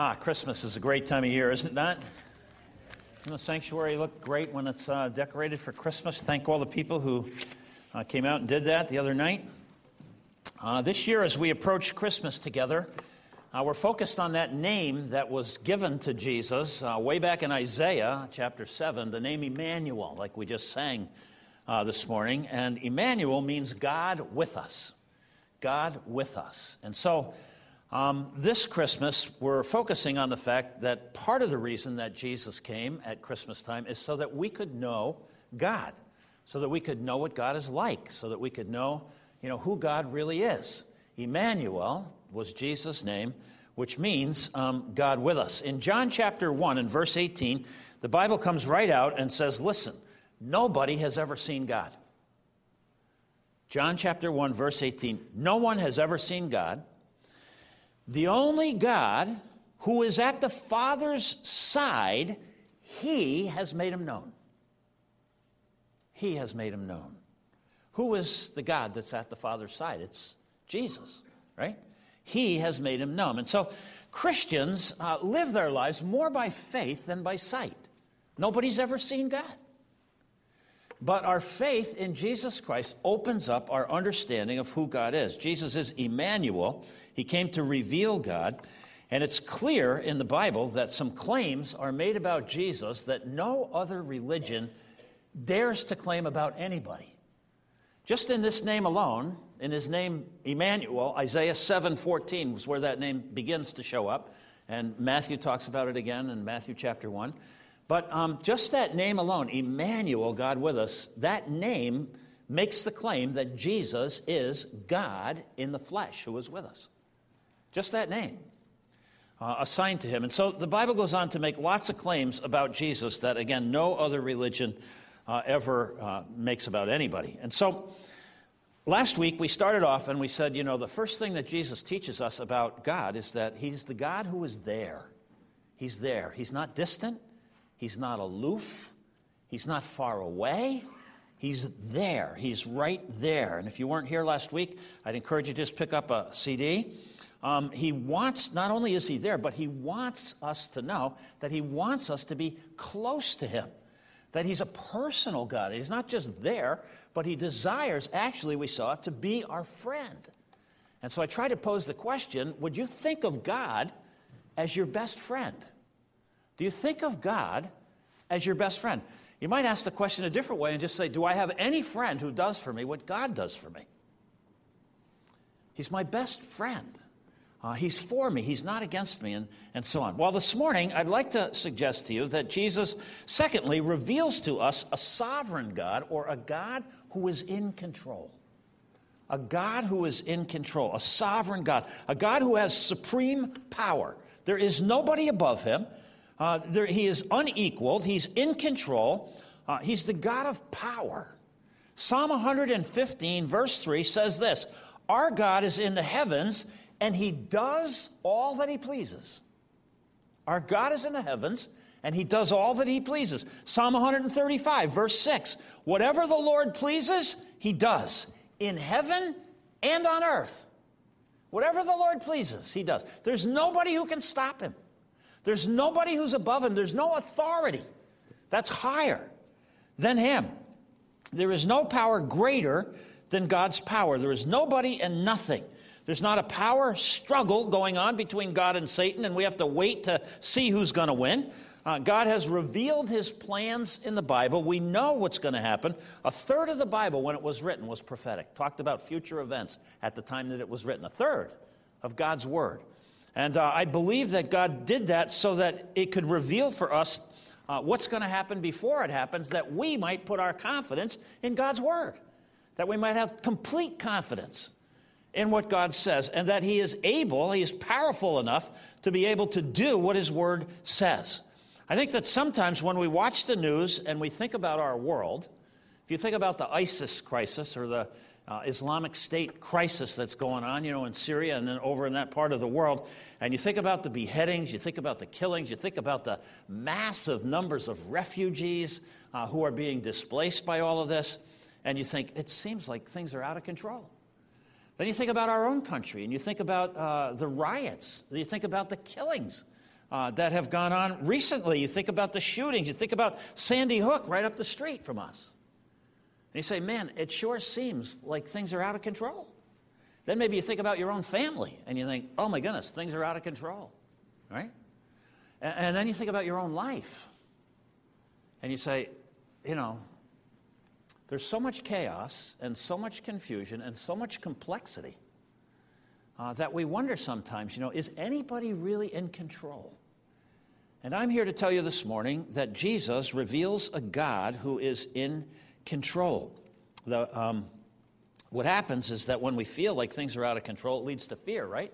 Ah, Christmas is a great time of year, isn't it not? Doesn't the sanctuary look great when it's uh, decorated for Christmas? Thank all the people who uh, came out and did that the other night. Uh, this year, as we approach Christmas together, uh, we're focused on that name that was given to Jesus uh, way back in Isaiah chapter 7, the name Emmanuel, like we just sang uh, this morning. And Emmanuel means God with us. God with us. And so, um, this Christmas, we're focusing on the fact that part of the reason that Jesus came at Christmas time is so that we could know God, so that we could know what God is like, so that we could know, you know, who God really is. Emmanuel was Jesus' name, which means um, God with us. In John chapter 1 and verse 18, the Bible comes right out and says, Listen, nobody has ever seen God. John chapter 1, verse 18, no one has ever seen God. The only God who is at the Father's side, he has made him known. He has made him known. Who is the God that's at the Father's side? It's Jesus, right? He has made him known. And so Christians uh, live their lives more by faith than by sight. Nobody's ever seen God. But our faith in Jesus Christ opens up our understanding of who God is. Jesus is Emmanuel, he came to reveal God. And it's clear in the Bible that some claims are made about Jesus that no other religion dares to claim about anybody. Just in this name alone, in his name Emmanuel, Isaiah 7:14 was where that name begins to show up, and Matthew talks about it again in Matthew chapter 1. But um, just that name alone, Emmanuel, God with us, that name makes the claim that Jesus is God in the flesh who is with us. Just that name. Uh, assigned to him. And so the Bible goes on to make lots of claims about Jesus that, again, no other religion uh, ever uh, makes about anybody. And so last week we started off and we said, you know, the first thing that Jesus teaches us about God is that he's the God who is there. He's there. He's not distant, he's not aloof, he's not far away. He's there. He's right there. And if you weren't here last week, I'd encourage you to just pick up a CD um, he wants, not only is he there, but he wants us to know that he wants us to be close to him. That he's a personal God. He's not just there, but he desires, actually, we saw, to be our friend. And so I try to pose the question would you think of God as your best friend? Do you think of God as your best friend? You might ask the question a different way and just say, Do I have any friend who does for me what God does for me? He's my best friend. Uh, he's for me, he's not against me, and, and so on. Well, this morning, I'd like to suggest to you that Jesus, secondly, reveals to us a sovereign God or a God who is in control. A God who is in control, a sovereign God, a God who has supreme power. There is nobody above him. Uh, there, he is unequaled, he's in control, uh, he's the God of power. Psalm 115, verse 3 says this Our God is in the heavens and he does all that he pleases. Our God is in the heavens, and he does all that he pleases. Psalm 135, verse 6 Whatever the Lord pleases, he does, in heaven and on earth. Whatever the Lord pleases, he does. There's nobody who can stop him. There's nobody who's above him. There's no authority that's higher than him. There is no power greater than God's power. There is nobody and nothing there's not a power struggle going on between God and Satan, and we have to wait to see who's going to win. Uh, God has revealed his plans in the Bible. We know what's going to happen. A third of the Bible, when it was written, was prophetic, talked about future events at the time that it was written. A third of God's Word. And uh, I believe that God did that so that it could reveal for us uh, what's going to happen before it happens, that we might put our confidence in God's Word, that we might have complete confidence in what God says, and that He is able, He is powerful enough to be able to do what His Word says. I think that sometimes when we watch the news and we think about our world, if you think about the ISIS crisis or the uh, Islamic State crisis that's going on, you know, in Syria and then over in that part of the world, and you think about the beheadings, you think about the killings, you think about the massive numbers of refugees uh, who are being displaced by all of this, and you think, it seems like things are out of control. Then you think about our own country and you think about uh, the riots, you think about the killings uh, that have gone on recently. You think about the shootings, you think about Sandy Hook right up the street from us. You say, man, it sure seems like things are out of control. Then maybe you think about your own family and you think, oh my goodness, things are out of control, right? And, and then you think about your own life and you say, you know, there's so much chaos and so much confusion and so much complexity uh, that we wonder sometimes, you know, is anybody really in control? And I'm here to tell you this morning that Jesus reveals a God who is in control. The, um, what happens is that when we feel like things are out of control, it leads to fear, right?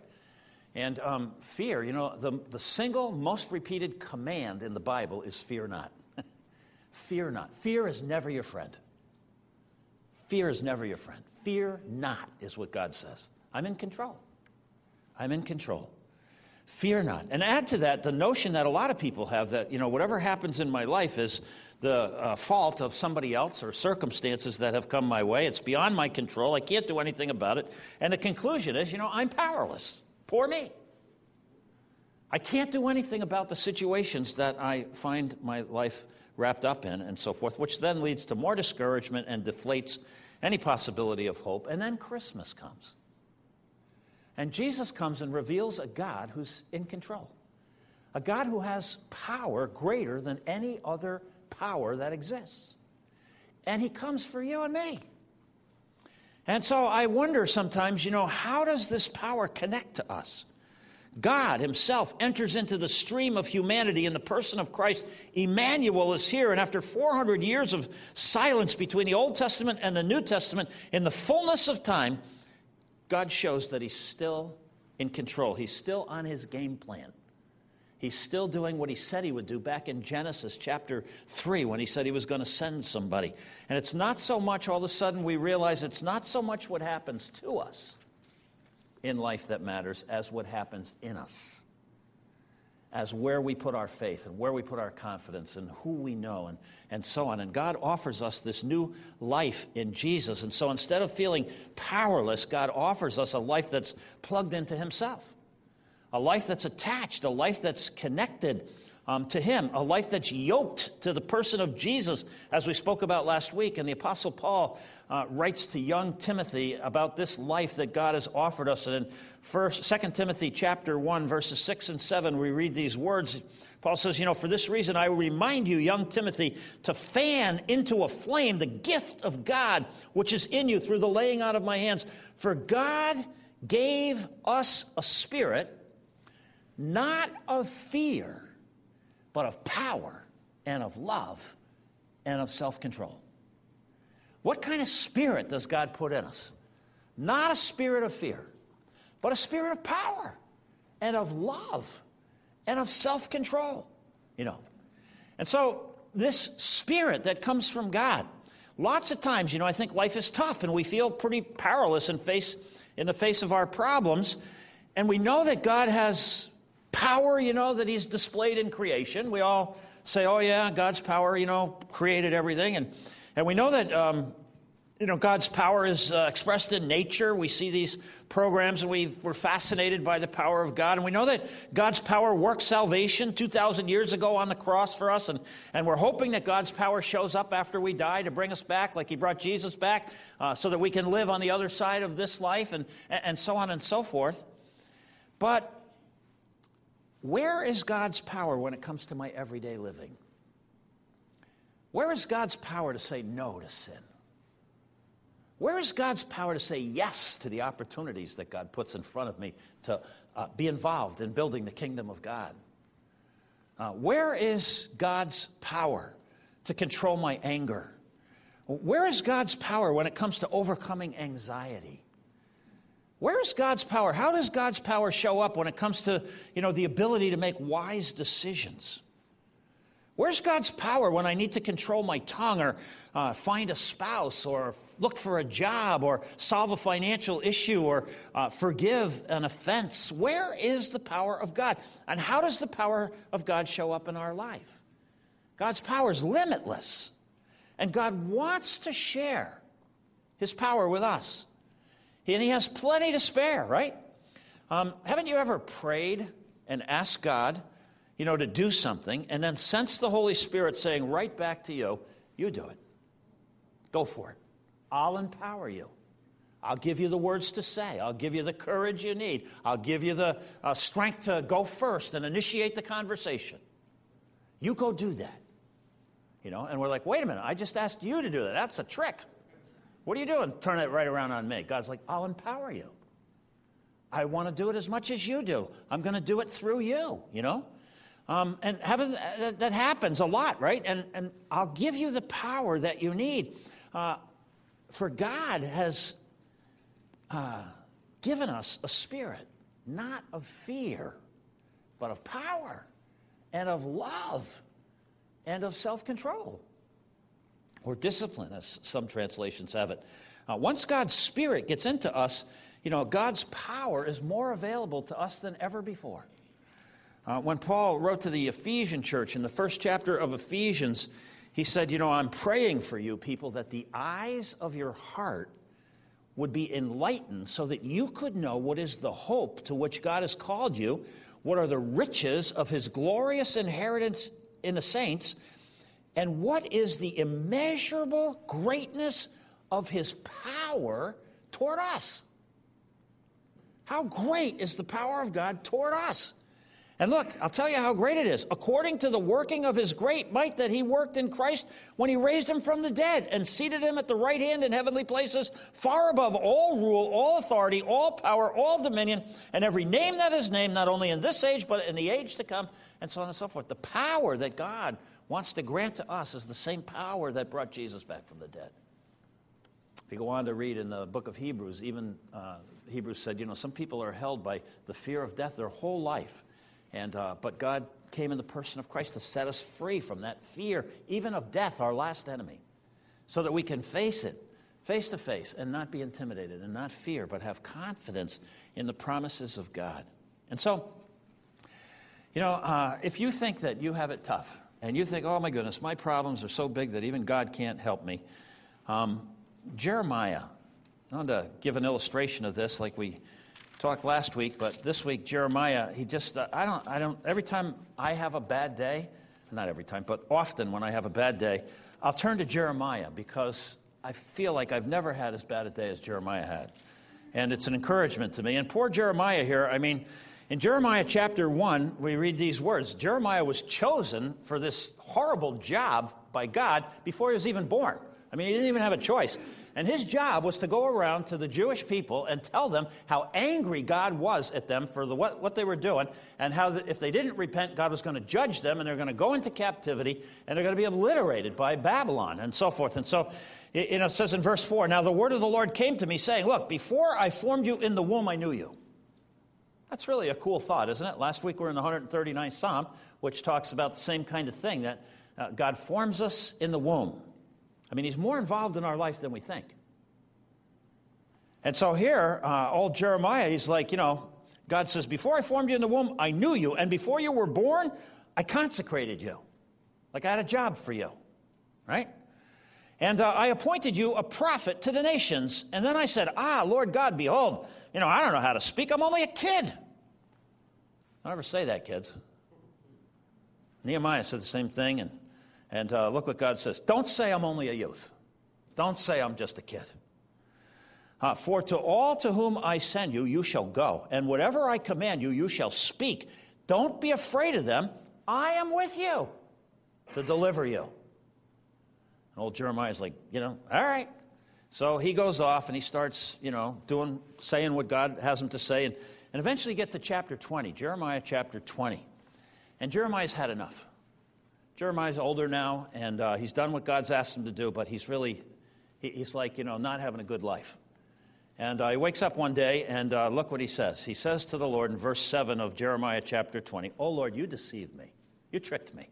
And um, fear, you know, the, the single most repeated command in the Bible is fear not. fear not. Fear is never your friend. Fear is never your friend. Fear not is what God says. I'm in control. I'm in control. Fear not. And add to that the notion that a lot of people have that, you know, whatever happens in my life is the uh, fault of somebody else or circumstances that have come my way. It's beyond my control. I can't do anything about it. And the conclusion is, you know, I'm powerless. Poor me. I can't do anything about the situations that I find my life wrapped up in and so forth, which then leads to more discouragement and deflates any possibility of hope. And then Christmas comes. And Jesus comes and reveals a God who's in control, a God who has power greater than any other power that exists. And he comes for you and me. And so I wonder sometimes, you know, how does this power connect to us? God Himself enters into the stream of humanity in the person of Christ. Emmanuel is here, and after 400 years of silence between the Old Testament and the New Testament, in the fullness of time, God shows that He's still in control. He's still on His game plan. He's still doing what He said He would do back in Genesis chapter 3 when He said He was going to send somebody. And it's not so much, all of a sudden, we realize it's not so much what happens to us in life that matters as what happens in us, as where we put our faith and where we put our confidence and who we know and, and so on. And God offers us this new life in Jesus. And so instead of feeling powerless, God offers us a life that's plugged into Himself, a life that's attached, a life that's connected um, to Him, a life that's yoked to the person of Jesus, as we spoke about last week. And the Apostle Paul uh, writes to young Timothy about this life that God has offered us. And in First, 2 Timothy chapter 1, verses 6 and 7, we read these words. Paul says, You know, for this reason I remind you, young Timothy, to fan into a flame the gift of God which is in you through the laying out of my hands. For God gave us a spirit not of fear but of power and of love and of self control. What kind of spirit does God put in us? Not a spirit of fear, but a spirit of power and of love and of self control, you know. And so, this spirit that comes from God, lots of times, you know, I think life is tough and we feel pretty powerless in, face, in the face of our problems. And we know that God has power, you know, that he's displayed in creation. We all say, oh, yeah, God's power, you know, created everything. And, and we know that, um, you know, God's power is uh, expressed in nature. We see these programs and we, we're fascinated by the power of God. And we know that God's power worked salvation 2,000 years ago on the cross for us. And, and we're hoping that God's power shows up after we die to bring us back, like He brought Jesus back, uh, so that we can live on the other side of this life and, and so on and so forth. But where is God's power when it comes to my everyday living? Where is God's power to say no to sin? Where is God's power to say yes to the opportunities that God puts in front of me to uh, be involved in building the kingdom of God? Uh, where is God's power to control my anger? Where is God's power when it comes to overcoming anxiety? Where's God's power? How does God's power show up when it comes to, you know, the ability to make wise decisions? Where's God's power when I need to control my tongue or uh, find a spouse or look for a job or solve a financial issue or uh, forgive an offense? Where is the power of God? And how does the power of God show up in our life? God's power is limitless, and God wants to share his power with us. And he has plenty to spare, right? Um, haven't you ever prayed and asked God, you know, to do something and then sense the Holy Spirit saying right back to you, you do it. Go for it. I'll empower you. I'll give you the words to say. I'll give you the courage you need. I'll give you the uh, strength to go first and initiate the conversation. You go do that. You know, and we're like, wait a minute, I just asked you to do that. That's a trick. What are you doing? Turn it right around on me. God's like, I'll empower you. I want to do it as much as you do. I'm going to do it through you, you know? Um, and uh, that happens a lot, right? And, and I'll give you the power that you need. Uh, for God has uh, given us a spirit, not of fear, but of power and of love and of self control or discipline, as some translations have it. Uh, once God's Spirit gets into us, you know, God's power is more available to us than ever before. Uh, when Paul wrote to the Ephesian church in the first chapter of Ephesians, he said, You know, I'm praying for you, people, that the eyes of your heart would be enlightened so that you could know what is the hope to which God has called you, what are the riches of his glorious inheritance in the saints, and what is the immeasurable greatness of his power toward us. How great is the power of God toward us? And look, I'll tell you how great it is. According to the working of his great might that he worked in Christ when he raised him from the dead and seated him at the right hand in heavenly places, far above all rule, all authority, all power, all dominion, and every name that is named, not only in this age, but in the age to come, and so on and so forth. The power that God wants to grant to us is the same power that brought Jesus back from the dead. If you go on to read in the book of Hebrews, even uh, Hebrews said, you know, some people are held by the fear of death their whole life. And, uh, but God came in the person of Christ to set us free from that fear, even of death, our last enemy, so that we can face it face to face and not be intimidated and not fear, but have confidence in the promises of God. And so, you know, uh, if you think that you have it tough, and you think, oh my goodness, my problems are so big that even God can't help me. Um, Jeremiah, I want to give an illustration of this like we talked last week, but this week, Jeremiah, he just, uh, I don't, I don't, every time I have a bad day, not every time, but often when I have a bad day, I'll turn to Jeremiah because I feel like I've never had as bad a day as Jeremiah had. And it's an encouragement to me. And poor Jeremiah here, I mean, in Jeremiah chapter 1, we read these words Jeremiah was chosen for this horrible job by God before he was even born. I mean, he didn't even have a choice. And his job was to go around to the Jewish people and tell them how angry God was at them for the, what, what they were doing, and how the, if they didn't repent, God was going to judge them, and they're going to go into captivity, and they're going to be obliterated by Babylon, and so forth. And so, you know, it says in verse 4 Now the word of the Lord came to me, saying, Look, before I formed you in the womb, I knew you. That's really a cool thought, isn't it? Last week we are in the 139th Psalm, which talks about the same kind of thing that uh, God forms us in the womb. I mean, He's more involved in our life than we think. And so here, uh, old Jeremiah, he's like, you know, God says, Before I formed you in the womb, I knew you. And before you were born, I consecrated you. Like I had a job for you, right? And uh, I appointed you a prophet to the nations. And then I said, Ah, Lord God, behold, you know, I don't know how to speak. I'm only a kid. Don't ever say that, kids. Nehemiah said the same thing, and, and uh, look what God says. Don't say I'm only a youth. Don't say I'm just a kid. Uh, For to all to whom I send you, you shall go, and whatever I command you, you shall speak. Don't be afraid of them. I am with you to deliver you. And old Jeremiah's like, you know, all right. So he goes off and he starts, you know, doing, saying what God has him to say. And and eventually get to chapter 20, Jeremiah chapter 20. And Jeremiah's had enough. Jeremiah's older now, and uh, he's done what God's asked him to do, but he's really, he, he's like, you know, not having a good life. And uh, he wakes up one day, and uh, look what he says. He says to the Lord in verse 7 of Jeremiah chapter 20, Oh Lord, you deceived me. You tricked me.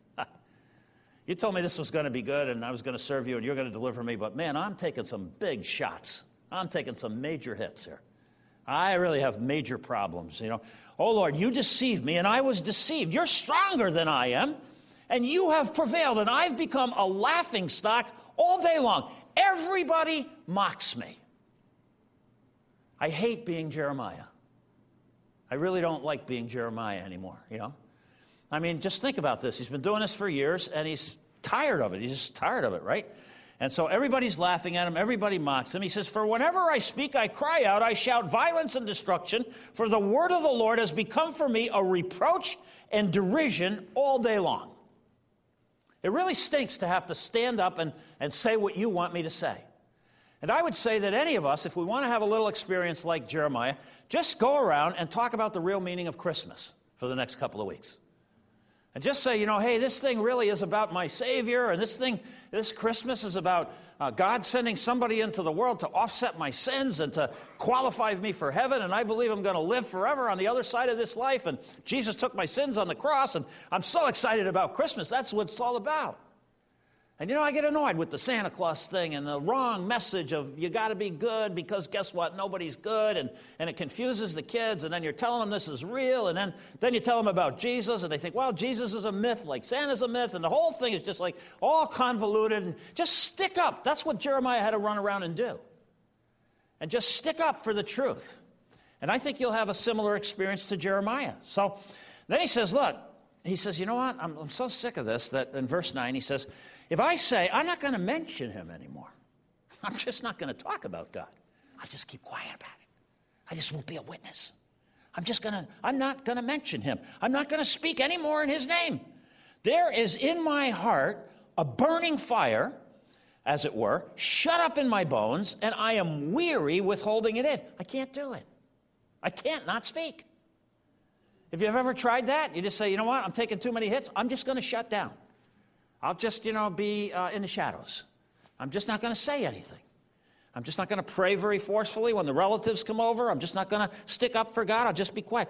you told me this was going to be good, and I was going to serve you, and you're going to deliver me, but man, I'm taking some big shots. I'm taking some major hits here. I really have major problems, you know. Oh Lord, you deceived me and I was deceived. You're stronger than I am and you have prevailed and I've become a laughing stock all day long. Everybody mocks me. I hate being Jeremiah. I really don't like being Jeremiah anymore, you know. I mean, just think about this. He's been doing this for years, and he's tired of it. He's just tired of it, right? And so everybody's laughing at him, everybody mocks him. He says, For whenever I speak, I cry out, I shout violence and destruction, for the word of the Lord has become for me a reproach and derision all day long. It really stinks to have to stand up and, and say what you want me to say. And I would say that any of us, if we want to have a little experience like Jeremiah, just go around and talk about the real meaning of Christmas for the next couple of weeks. And just say, you know, hey, this thing really is about my Savior, and this thing, this Christmas is about uh, God sending somebody into the world to offset my sins and to qualify me for heaven, and I believe I'm going to live forever on the other side of this life, and Jesus took my sins on the cross, and I'm so excited about Christmas. That's what it's all about. And you know, I get annoyed with the Santa Claus thing and the wrong message of you got to be good because guess what? Nobody's good. And, and it confuses the kids. And then you're telling them this is real. And then, then you tell them about Jesus. And they think, well, Jesus is a myth, like Santa's a myth. And the whole thing is just like all convoluted. And just stick up. That's what Jeremiah had to run around and do. And just stick up for the truth. And I think you'll have a similar experience to Jeremiah. So then he says, look, he says, you know what? I'm, I'm so sick of this that in verse 9 he says, if I say, I'm not going to mention him anymore, I'm just not going to talk about God, I'll just keep quiet about it. I just won't be a witness. I'm just going to, I'm not going to mention him. I'm not going to speak anymore in his name. There is in my heart a burning fire, as it were, shut up in my bones, and I am weary with holding it in. I can't do it. I can't not speak. If you've ever tried that, you just say, you know what, I'm taking too many hits, I'm just going to shut down. I'll just, you know, be uh, in the shadows. I'm just not going to say anything. I'm just not going to pray very forcefully when the relatives come over. I'm just not going to stick up for God. I'll just be quiet.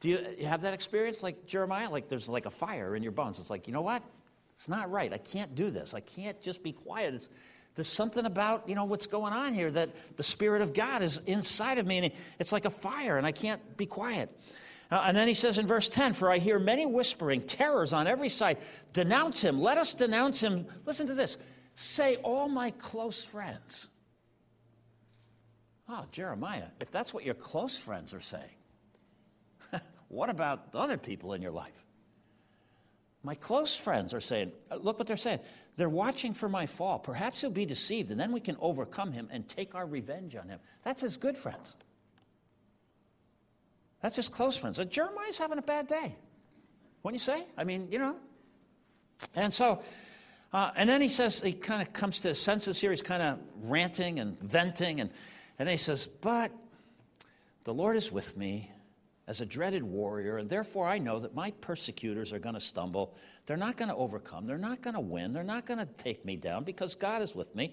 Do you, you have that experience like Jeremiah? Like there's like a fire in your bones. It's like, you know what? It's not right. I can't do this. I can't just be quiet. It's, there's something about you know what's going on here that the spirit of god is inside of me and it's like a fire and i can't be quiet uh, and then he says in verse 10 For I hear many whispering, terrors on every side. Denounce him. Let us denounce him. Listen to this. Say, all my close friends. Oh, Jeremiah, if that's what your close friends are saying, what about the other people in your life? My close friends are saying, uh, look what they're saying. They're watching for my fall. Perhaps he'll be deceived, and then we can overcome him and take our revenge on him. That's his good friends. That's his close friends. And Jeremiah's having a bad day. Wouldn't you say? I mean, you know. And so, uh, and then he says, he kind of comes to his senses here. He's kind of ranting and venting. And, and then he says, But the Lord is with me as a dreaded warrior, and therefore I know that my persecutors are going to stumble. They're not going to overcome. They're not going to win. They're not going to take me down because God is with me.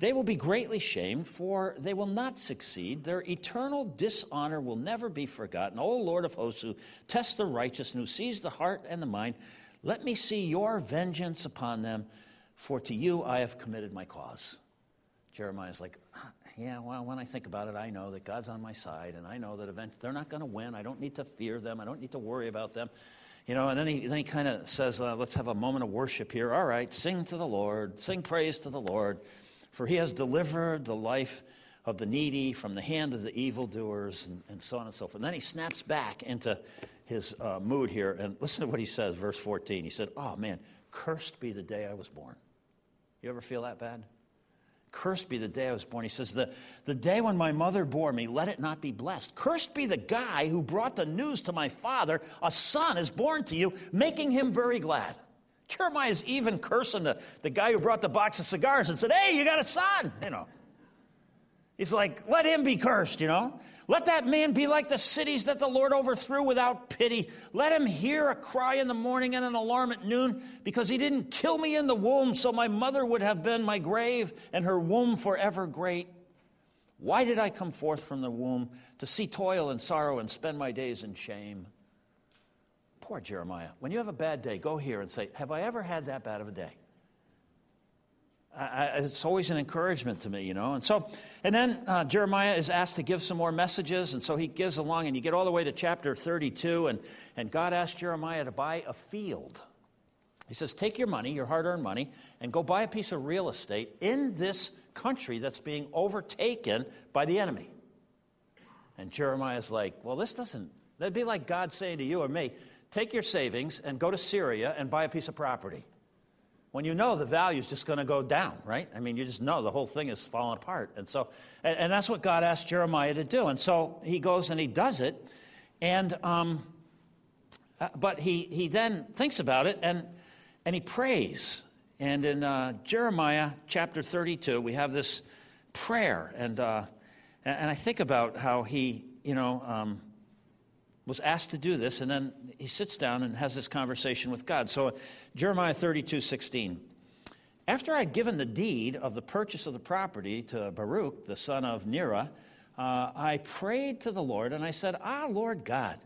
They will be greatly shamed, for they will not succeed. Their eternal dishonor will never be forgotten. O Lord of hosts, who tests the righteous and who sees the heart and the mind, let me see your vengeance upon them, for to you I have committed my cause. Jeremiah's like, yeah, well, when I think about it, I know that God's on my side, and I know that eventually they're not going to win. I don't need to fear them. I don't need to worry about them. You know, and then he, then he kind of says, uh, let's have a moment of worship here. All right, sing to the Lord, sing praise to the Lord. For he has delivered the life of the needy from the hand of the evildoers, and, and so on and so forth. And then he snaps back into his uh, mood here, and listen to what he says, verse 14. He said, Oh man, cursed be the day I was born. You ever feel that bad? Cursed be the day I was born. He says, the, the day when my mother bore me, let it not be blessed. Cursed be the guy who brought the news to my father, a son is born to you, making him very glad. Jeremiah is even cursing the, the guy who brought the box of cigars and said, Hey, you got a son, you know. He's like, Let him be cursed, you know. Let that man be like the cities that the Lord overthrew without pity. Let him hear a cry in the morning and an alarm at noon, because he didn't kill me in the womb, so my mother would have been my grave and her womb forever great. Why did I come forth from the womb to see toil and sorrow and spend my days in shame? Poor Jeremiah. When you have a bad day, go here and say, Have I ever had that bad of a day? I, I, it's always an encouragement to me, you know. And so, and then uh, Jeremiah is asked to give some more messages, and so he gives along, and you get all the way to chapter 32, and, and God asked Jeremiah to buy a field. He says, Take your money, your hard earned money, and go buy a piece of real estate in this country that's being overtaken by the enemy. And Jeremiah's like, Well, this doesn't, that'd be like God saying to you or me, take your savings and go to Syria and buy a piece of property. When you know the value is just going to go down, right? I mean, you just know the whole thing is falling apart. And so, and, and that's what God asked Jeremiah to do. And so he goes and he does it. And, um, uh, but he, he then thinks about it and, and he prays. And in uh, Jeremiah chapter 32, we have this prayer. And, uh, and I think about how he, you know, um, was asked to do this, and then he sits down and has this conversation with God. So, Jeremiah 32 16. After I'd given the deed of the purchase of the property to Baruch, the son of Neriah, uh, I prayed to the Lord, and I said, Ah, Lord God,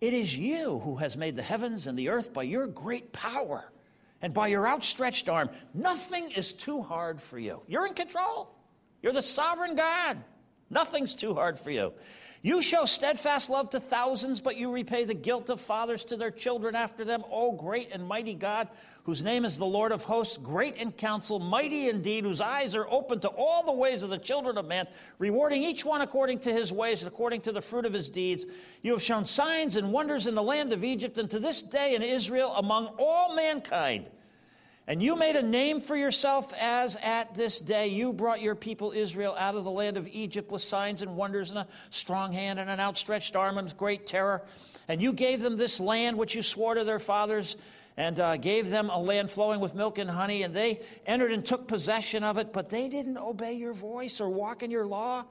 it is you who has made the heavens and the earth by your great power and by your outstretched arm. Nothing is too hard for you. You're in control. You're the sovereign God. Nothing's too hard for you. You show steadfast love to thousands, but you repay the guilt of fathers to their children after them. O great and mighty God, whose name is the Lord of hosts, great in counsel, mighty indeed, whose eyes are open to all the ways of the children of man, rewarding each one according to his ways and according to the fruit of his deeds. You have shown signs and wonders in the land of Egypt and to this day in Israel among all mankind. And you made a name for yourself as at this day you brought your people Israel out of the land of Egypt with signs and wonders and a strong hand and an outstretched arm and great terror. And you gave them this land which you swore to their fathers and uh, gave them a land flowing with milk and honey. And they entered and took possession of it, but they didn't obey your voice or walk in your law.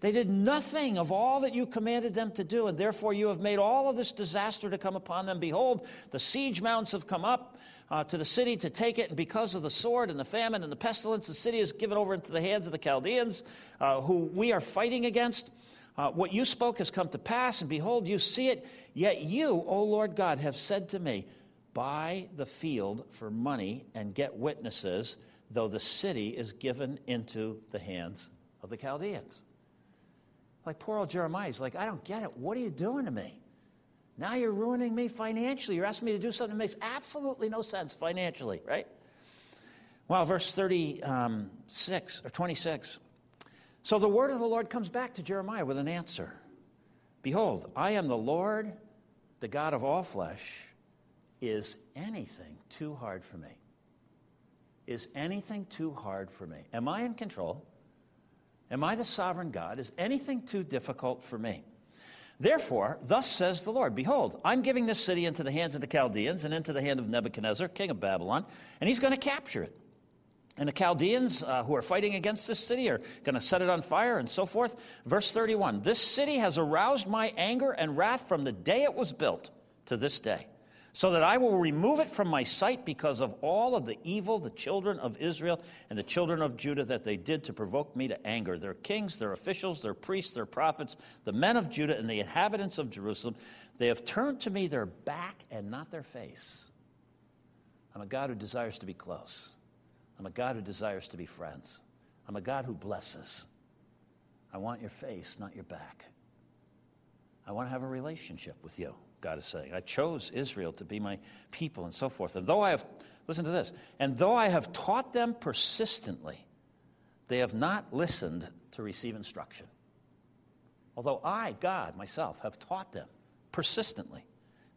They did nothing of all that you commanded them to do, and therefore you have made all of this disaster to come upon them. Behold, the siege mounts have come up uh, to the city to take it, and because of the sword and the famine and the pestilence, the city is given over into the hands of the Chaldeans, uh, who we are fighting against. Uh, what you spoke has come to pass, and behold, you see it. Yet you, O Lord God, have said to me, Buy the field for money and get witnesses, though the city is given into the hands of the Chaldeans. Like poor old Jeremiah, he's like, I don't get it. What are you doing to me? Now you're ruining me financially. You're asking me to do something that makes absolutely no sense financially, right? Well, verse 36 or 26. So the word of the Lord comes back to Jeremiah with an answer Behold, I am the Lord, the God of all flesh. Is anything too hard for me? Is anything too hard for me? Am I in control? Am I the sovereign God? Is anything too difficult for me? Therefore, thus says the Lord Behold, I'm giving this city into the hands of the Chaldeans and into the hand of Nebuchadnezzar, king of Babylon, and he's going to capture it. And the Chaldeans uh, who are fighting against this city are going to set it on fire and so forth. Verse 31 This city has aroused my anger and wrath from the day it was built to this day so that I will remove it from my sight because of all of the evil the children of Israel and the children of Judah that they did to provoke me to anger. Their kings, their officials, their priests, their prophets, the men of Judah, and the inhabitants of Jerusalem, they have turned to me their back and not their face. I'm a God who desires to be close. I'm a God who desires to be friends. I'm a God who blesses. I want your face, not your back. I want to have a relationship with you. God is saying. I chose Israel to be my people and so forth. And though I have, listen to this, and though I have taught them persistently, they have not listened to receive instruction. Although I, God, myself, have taught them persistently,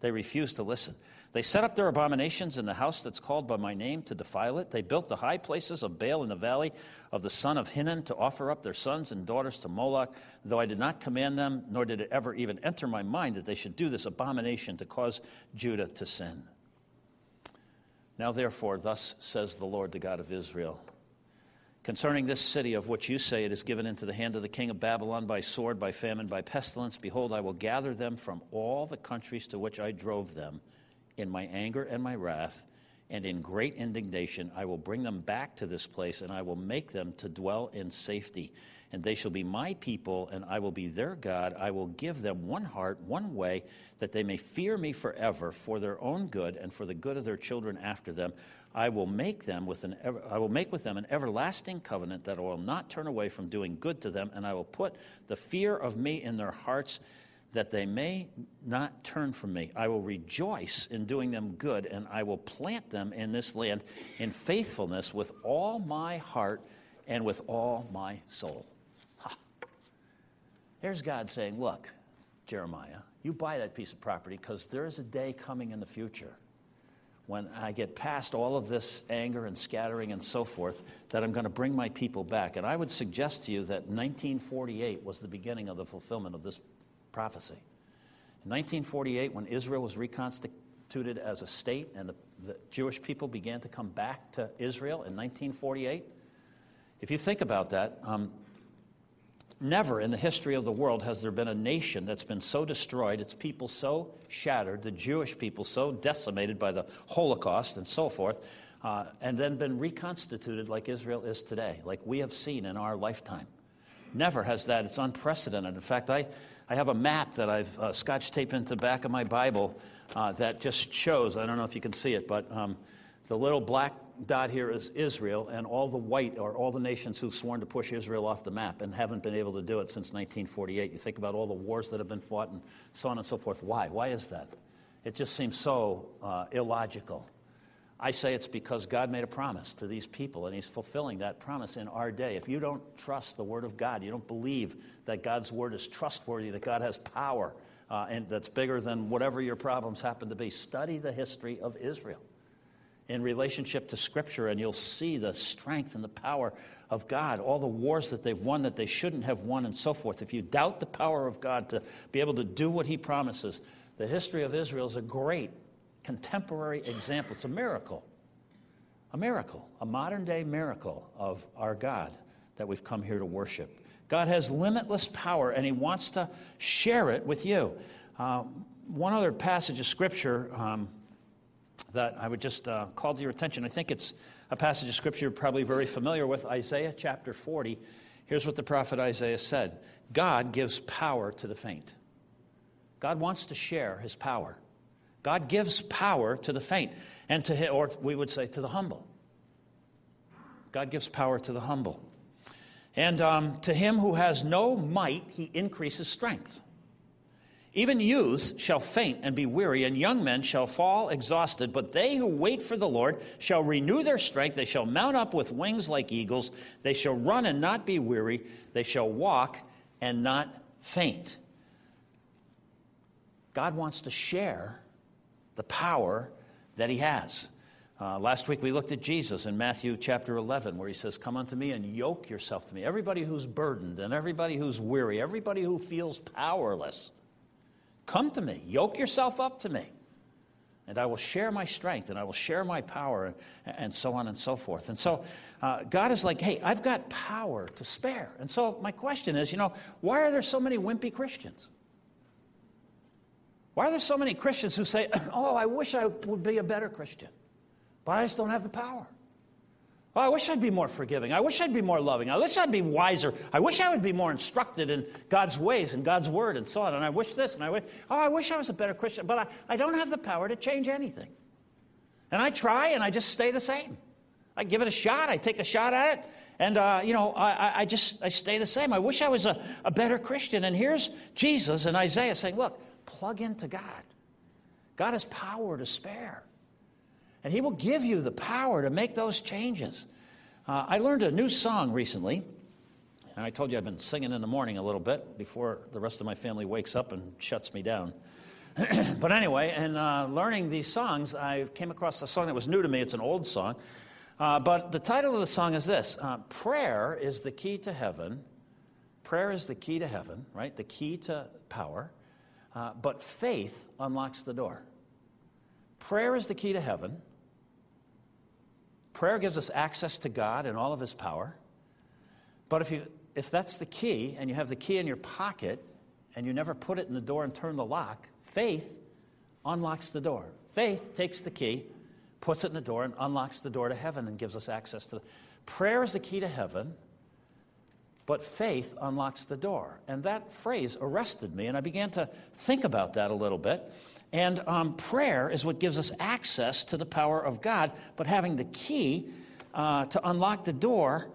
they refused to listen. They set up their abominations in the house that's called by my name to defile it. They built the high places of Baal in the valley of the son of Hinnom to offer up their sons and daughters to Moloch, though I did not command them, nor did it ever even enter my mind that they should do this abomination to cause Judah to sin. Now, therefore, thus says the Lord, the God of Israel Concerning this city of which you say it is given into the hand of the king of Babylon by sword, by famine, by pestilence, behold, I will gather them from all the countries to which I drove them in my anger and my wrath, and in great indignation I will bring them back to this place, and I will make them to dwell in safety. And they shall be my people, and I will be their God. I will give them one heart, one way, that they may fear me forever for their own good and for the good of their children after them. I will make them with an ever, I will make with them an everlasting covenant that I will not turn away from doing good to them, and I will put the fear of me in their hearts that they may not turn from me. I will rejoice in doing them good, and I will plant them in this land in faithfulness with all my heart and with all my soul. Ha. There's God saying, Look, Jeremiah, you buy that piece of property because there is a day coming in the future when I get past all of this anger and scattering and so forth, that I'm going to bring my people back. And I would suggest to you that 1948 was the beginning of the fulfillment of this prophecy. In 1948, when Israel was reconstituted as a state and the, the Jewish people began to come back to Israel in 1948, if you think about that, um, Never in the history of the world has there been a nation that's been so destroyed, its people so shattered, the Jewish people so decimated by the Holocaust and so forth, uh, and then been reconstituted like Israel is today, like we have seen in our lifetime. Never has that. It's unprecedented. In fact, I, I have a map that I've uh, scotch taped into the back of my Bible uh, that just shows, I don't know if you can see it, but um, the little black dot here is Israel, and all the white are all the nations who've sworn to push Israel off the map and haven't been able to do it since 1948. You think about all the wars that have been fought and so on and so forth. Why? Why is that? It just seems so uh, illogical. I say it's because God made a promise to these people, and He's fulfilling that promise in our day. If you don't trust the Word of God, you don't believe that God's Word is trustworthy, that God has power, uh, and that's bigger than whatever your problems happen to be, study the history of Israel in relationship to Scripture, and you'll see the strength and the power of God, all the wars that they've won that they shouldn't have won, and so forth. If you doubt the power of God to be able to do what He promises, the history of Israel is a great contemporary example. It's a miracle. A miracle, a modern day miracle of our God that we've come here to worship. God has limitless power, and He wants to share it with you. Uh, one other passage of Scripture. Um, that I would just uh, call to your attention. I think it's a passage of scripture you're probably very familiar with Isaiah chapter 40. Here's what the prophet Isaiah said God gives power to the faint. God wants to share his power. God gives power to the faint, and to, or we would say to the humble. God gives power to the humble. And um, to him who has no might, he increases strength. Even youths shall faint and be weary, and young men shall fall exhausted. But they who wait for the Lord shall renew their strength. They shall mount up with wings like eagles. They shall run and not be weary. They shall walk and not faint. God wants to share the power that He has. Uh, last week we looked at Jesus in Matthew chapter 11, where He says, Come unto me and yoke yourself to me. Everybody who's burdened and everybody who's weary, everybody who feels powerless Come to me, yoke yourself up to me, and I will share my strength and I will share my power, and, so on and so forth. And so uh, God is like, hey, I've got power to spare. And so my question is, you know, why are there so many wimpy Christians? Why are there so many Christians who say, oh, I wish I would be a better Christian, but I just don't have the power? Oh, I wish I'd be more forgiving. I wish I'd be more loving. I wish I'd be wiser. I wish I would be more instructed in God's ways and God's word and so on. And I wish this and I wish, oh, I wish I was a better Christian, but I, I don't have the power to change anything. And I try and I just stay the same. I give it a shot. I take a shot at it. And, uh, you know, I, I just I stay the same. I wish I was a, a better Christian. And here's Jesus and Isaiah saying, look, plug into God. God has power to spare. And He will give you the power to make those changes. Uh, I learned a new song recently, and I told you I've been singing in the morning a little bit before the rest of my family wakes up and shuts me down. but anyway, in uh, learning these songs, I came across a song that was new to me. It's an old song. Uh, but the title of the song is this uh, Prayer is the key to heaven. Prayer is the key to heaven, right? The key to power. Uh, but faith unlocks the door. Prayer is the key to heaven. Prayer gives us access to God and all of His power. But if, you, if that's the key, and you have the key in your pocket, and you never put it in the door and turn the lock, faith unlocks the door. Faith takes the key, puts it in the door, and unlocks the door to heaven and gives us access to the. Prayer is the key to heaven, but faith unlocks the door. And that phrase arrested me, and I began to think about that a little bit. And um, prayer is what gives us access to the power of God, but having the key uh, to unlock the door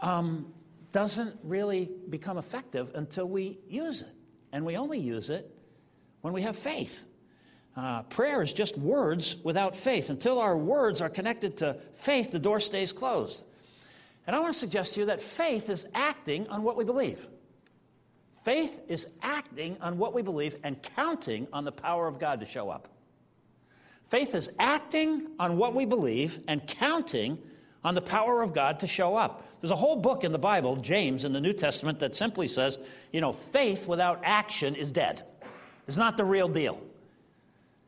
um, doesn't really become effective until we use it. And we only use it when we have faith. Uh, prayer is just words without faith. Until our words are connected to faith, the door stays closed. And I want to suggest to you that faith is acting on what we believe. Faith is acting on what we believe and counting on the power of God to show up. Faith is acting on what we believe and counting on the power of God to show up. There's a whole book in the Bible, James, in the New Testament, that simply says, you know, faith without action is dead. It's not the real deal.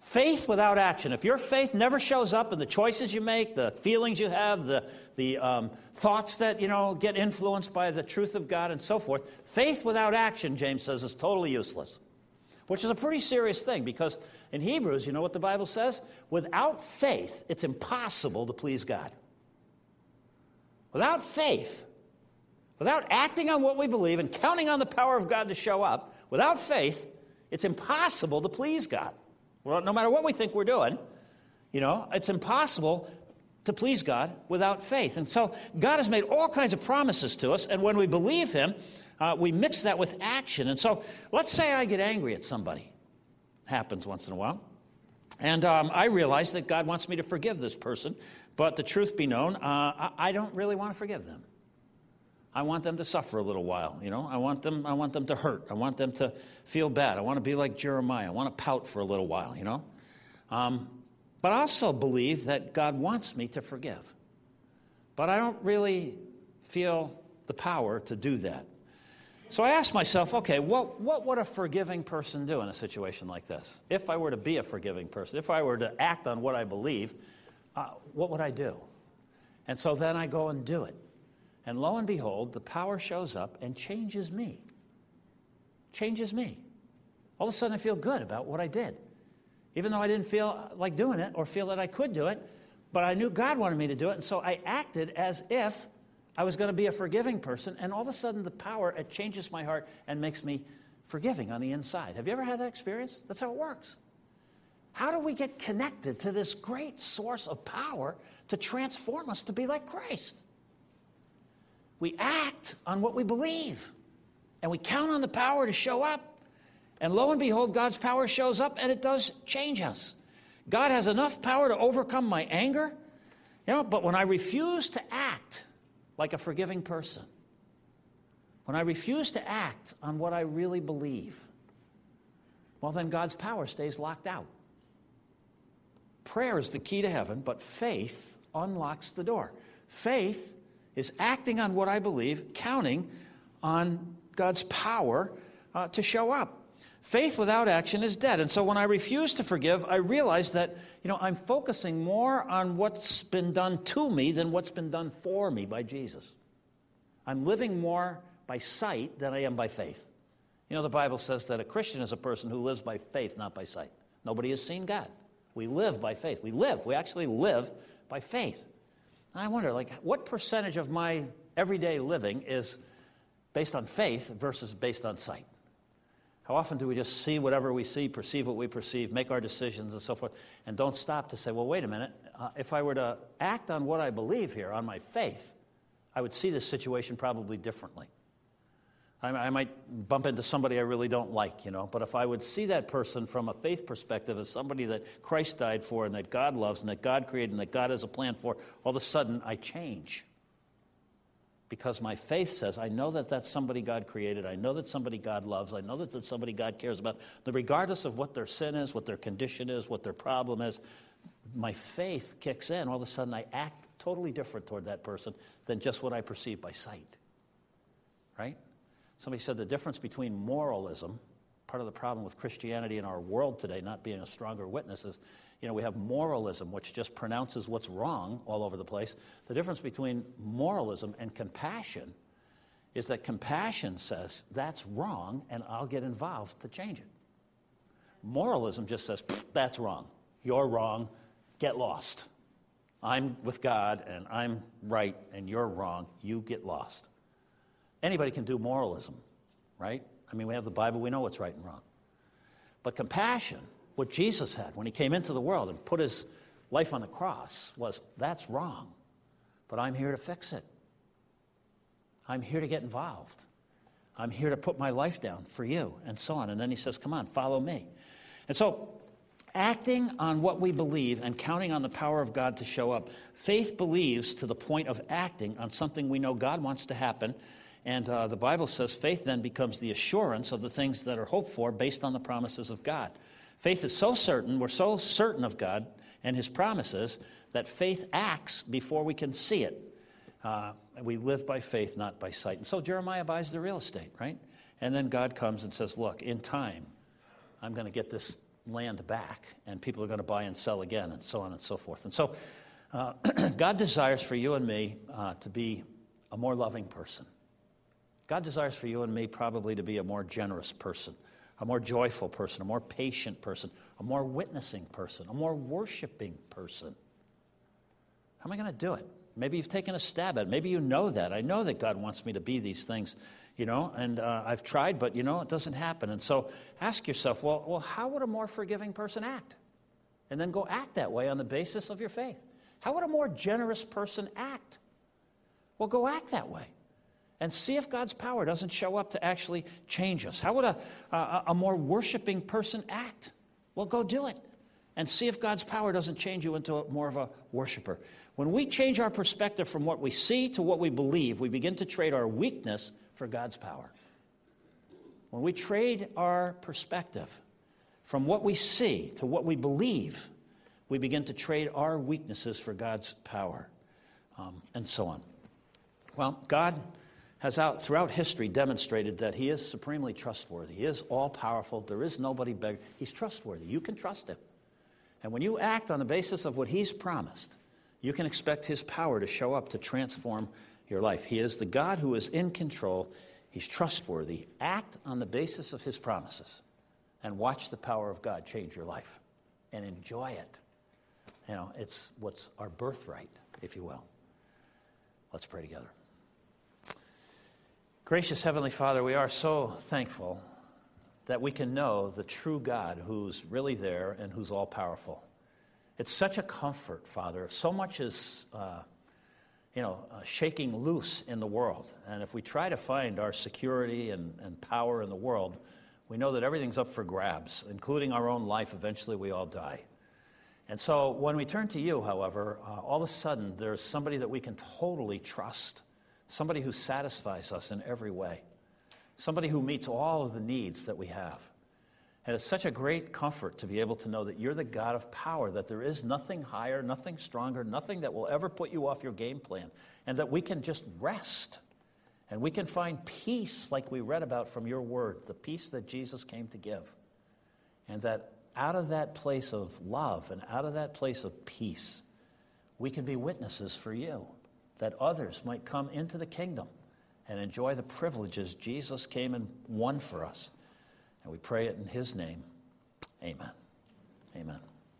Faith without action. If your faith never shows up in the choices you make, the feelings you have, the, the um, thoughts that, you know, get influenced by the truth of God and so forth, faith without action, James says, is totally useless. Which is a pretty serious thing because in Hebrews, you know what the Bible says? Without faith, it's impossible to please God. Without faith, without acting on what we believe and counting on the power of God to show up, without faith, it's impossible to please God. Well, no matter what we think we're doing, you know, it's impossible to please God without faith. And so God has made all kinds of promises to us, and when we believe Him, uh, we mix that with action. And so let's say I get angry at somebody. Happens once in a while. And um, I realize that God wants me to forgive this person but the truth be known, uh, I, I don't really want to forgive them. I want them to suffer a little while, you know. I want them, I want them to hurt. I want them to feel bad. I want to be like Jeremiah. I want to pout for a little while, you know. Um, but I also believe that God wants me to forgive. But I don't really feel the power to do that. So I asked myself, okay, what, what would a forgiving person do in a situation like this? If I were to be a forgiving person, if I were to act on what I believe, uh, what would I do? And so then I go and do it. And lo and behold, the power shows up and changes me. Changes me. All of a sudden, I feel good about what I did. Even though I didn't feel like doing it or feel that I could do it, but I knew God wanted me to do it. And so I acted as if I was going to be a forgiving person. And all of a sudden, the power, it changes my heart and makes me forgiving on the inside. Have you ever had that experience? That's how it works. How do we get connected to this great source of power to transform us to be like Christ? We act on what we believe, and we count on the power to show up. And lo and behold, God's power shows up, and it does change us. God has enough power to overcome my anger, you know, but when I refuse to act like a forgiving person, when I refuse to act on what I really believe, well, then God's power stays locked out. Prayer is the key to heaven, but faith unlocks the door. Faith is acting on what I believe, counting on God's power uh, to show up. Faith without action is dead. And so when I refuse to forgive, I realize that, you know, I'm focusing more on what's been done to me than what's been done for me by Jesus. I'm living more by sight than I am by faith. You know, the Bible says that a Christian is a person who lives by faith, not by sight. Nobody has seen God. We live by faith. We live. We actually live by faith. And I wonder, like, what percentage of my everyday living is based on faith versus based on sight? How often do we just see whatever we see, perceive what we perceive, make our decisions, and so forth, and don't stop to say, well, wait a minute, uh, if I were to act on what I believe here, on my faith, I would see this situation probably differently. I, I might bump into somebody I really don't like, you know, but if I would see that person from a faith perspective as somebody that Christ died for and that God loves and that God created and that God has a plan for, all of a sudden I change. Because my faith says, I know that that's somebody God created. I know that somebody God loves. I know that that's somebody God cares about. That regardless of what their sin is, what their condition is, what their problem is, my faith kicks in. All of a sudden, I act totally different toward that person than just what I perceive by sight. Right? Somebody said the difference between moralism, part of the problem with Christianity in our world today not being a stronger witness is, you know, we have moralism, which just pronounces what's wrong all over the place. The difference between moralism and compassion is that compassion says, that's wrong, and I'll get involved to change it. Moralism just says, that's wrong. You're wrong. Get lost. I'm with God, and I'm right, and you're wrong. You get lost. Anybody can do moralism, right? I mean, we have the Bible, we know what's right and wrong. But compassion, what Jesus had when he came into the world and put his life on the cross, was that's wrong, but I'm here to fix it. I'm here to get involved. I'm here to put my life down for you, and so on. And then he says, Come on, follow me. And so, acting on what we believe and counting on the power of God to show up, faith believes to the point of acting on something we know God wants to happen And uh, the Bible says faith then becomes the assurance of the things that are hoped for based on the promises of God. Faith is so certain, we're so certain of God and His promises, that faith acts before we can see it. Uh, we live by faith, not by sight. And so Jeremiah buys the real estate, right? And then God comes and says, Look, in time, I'm going to get this land back, and people are going to buy and sell again, and so on and so forth. And so uh, God desires for you and me uh, to be a more loving person. God desires for you and me probably to be a more generous person, a more joyful person, a more patient person, a more witnessing person, a more worshiping person. How am I going to do it? Maybe you've taken a stab at it. Maybe you know that. I know that God wants me to be these things, you know, and uh, I've tried, but, you know, it doesn't happen. And so ask yourself, well, well, how would a more forgiving person act? And then go act that way on the basis of your faith. How would a more generous person act? Well, go act that way and see if God's power doesn't show up to actually change us. How would a, a, a more worshiping person act? Well, go do it and see if God's power doesn't change you into a, more of a worshiper. When we change our perspective from what we see to what we believe, we begin to trade our weakness for God's power. When we trade our perspective from what we see to what we believe, we begin to trade our weaknesses for God's power, um, and so on. Well, God has out throughout history demonstrated that He is supremely trustworthy. He is all powerful. There is nobody bigger. He's trustworthy. You can trust Him. And when you act on the basis of what He's promised, you can expect His power to show up to transform your life. He is the God who is in control, He's trustworthy. Act on the basis of His promises and watch the power of God change your life and enjoy it. You know, it's what's our birthright, if you will. Let's pray together. Gracious Heavenly Father, we are so thankful that we can know the true God who's really there and who's all powerful. It's such a comfort, Father. So much is, uh, you know, uh, shaking loose in the world. And if we try to find our security and, and power in the world, we know that everything's up for grabs, including our own life. Eventually, we all die. And so when we turn to you, however, uh, all of a sudden there's somebody that we can totally trust, somebody who satisfies us in every way, somebody who meets all of the needs that we have. And it's such a great comfort to be able to know that you're the God of power, that there is nothing higher, nothing stronger, nothing that will ever put you off your game plan, and that we can just rest and we can find peace like we read about from your word, the peace that Jesus came to give. And that out of that place of love and out of that place of peace, we can be witnesses for you, that others might come into the kingdom and enjoy the privileges Jesus came and won for us. And we pray it in His name. Amen. Amen.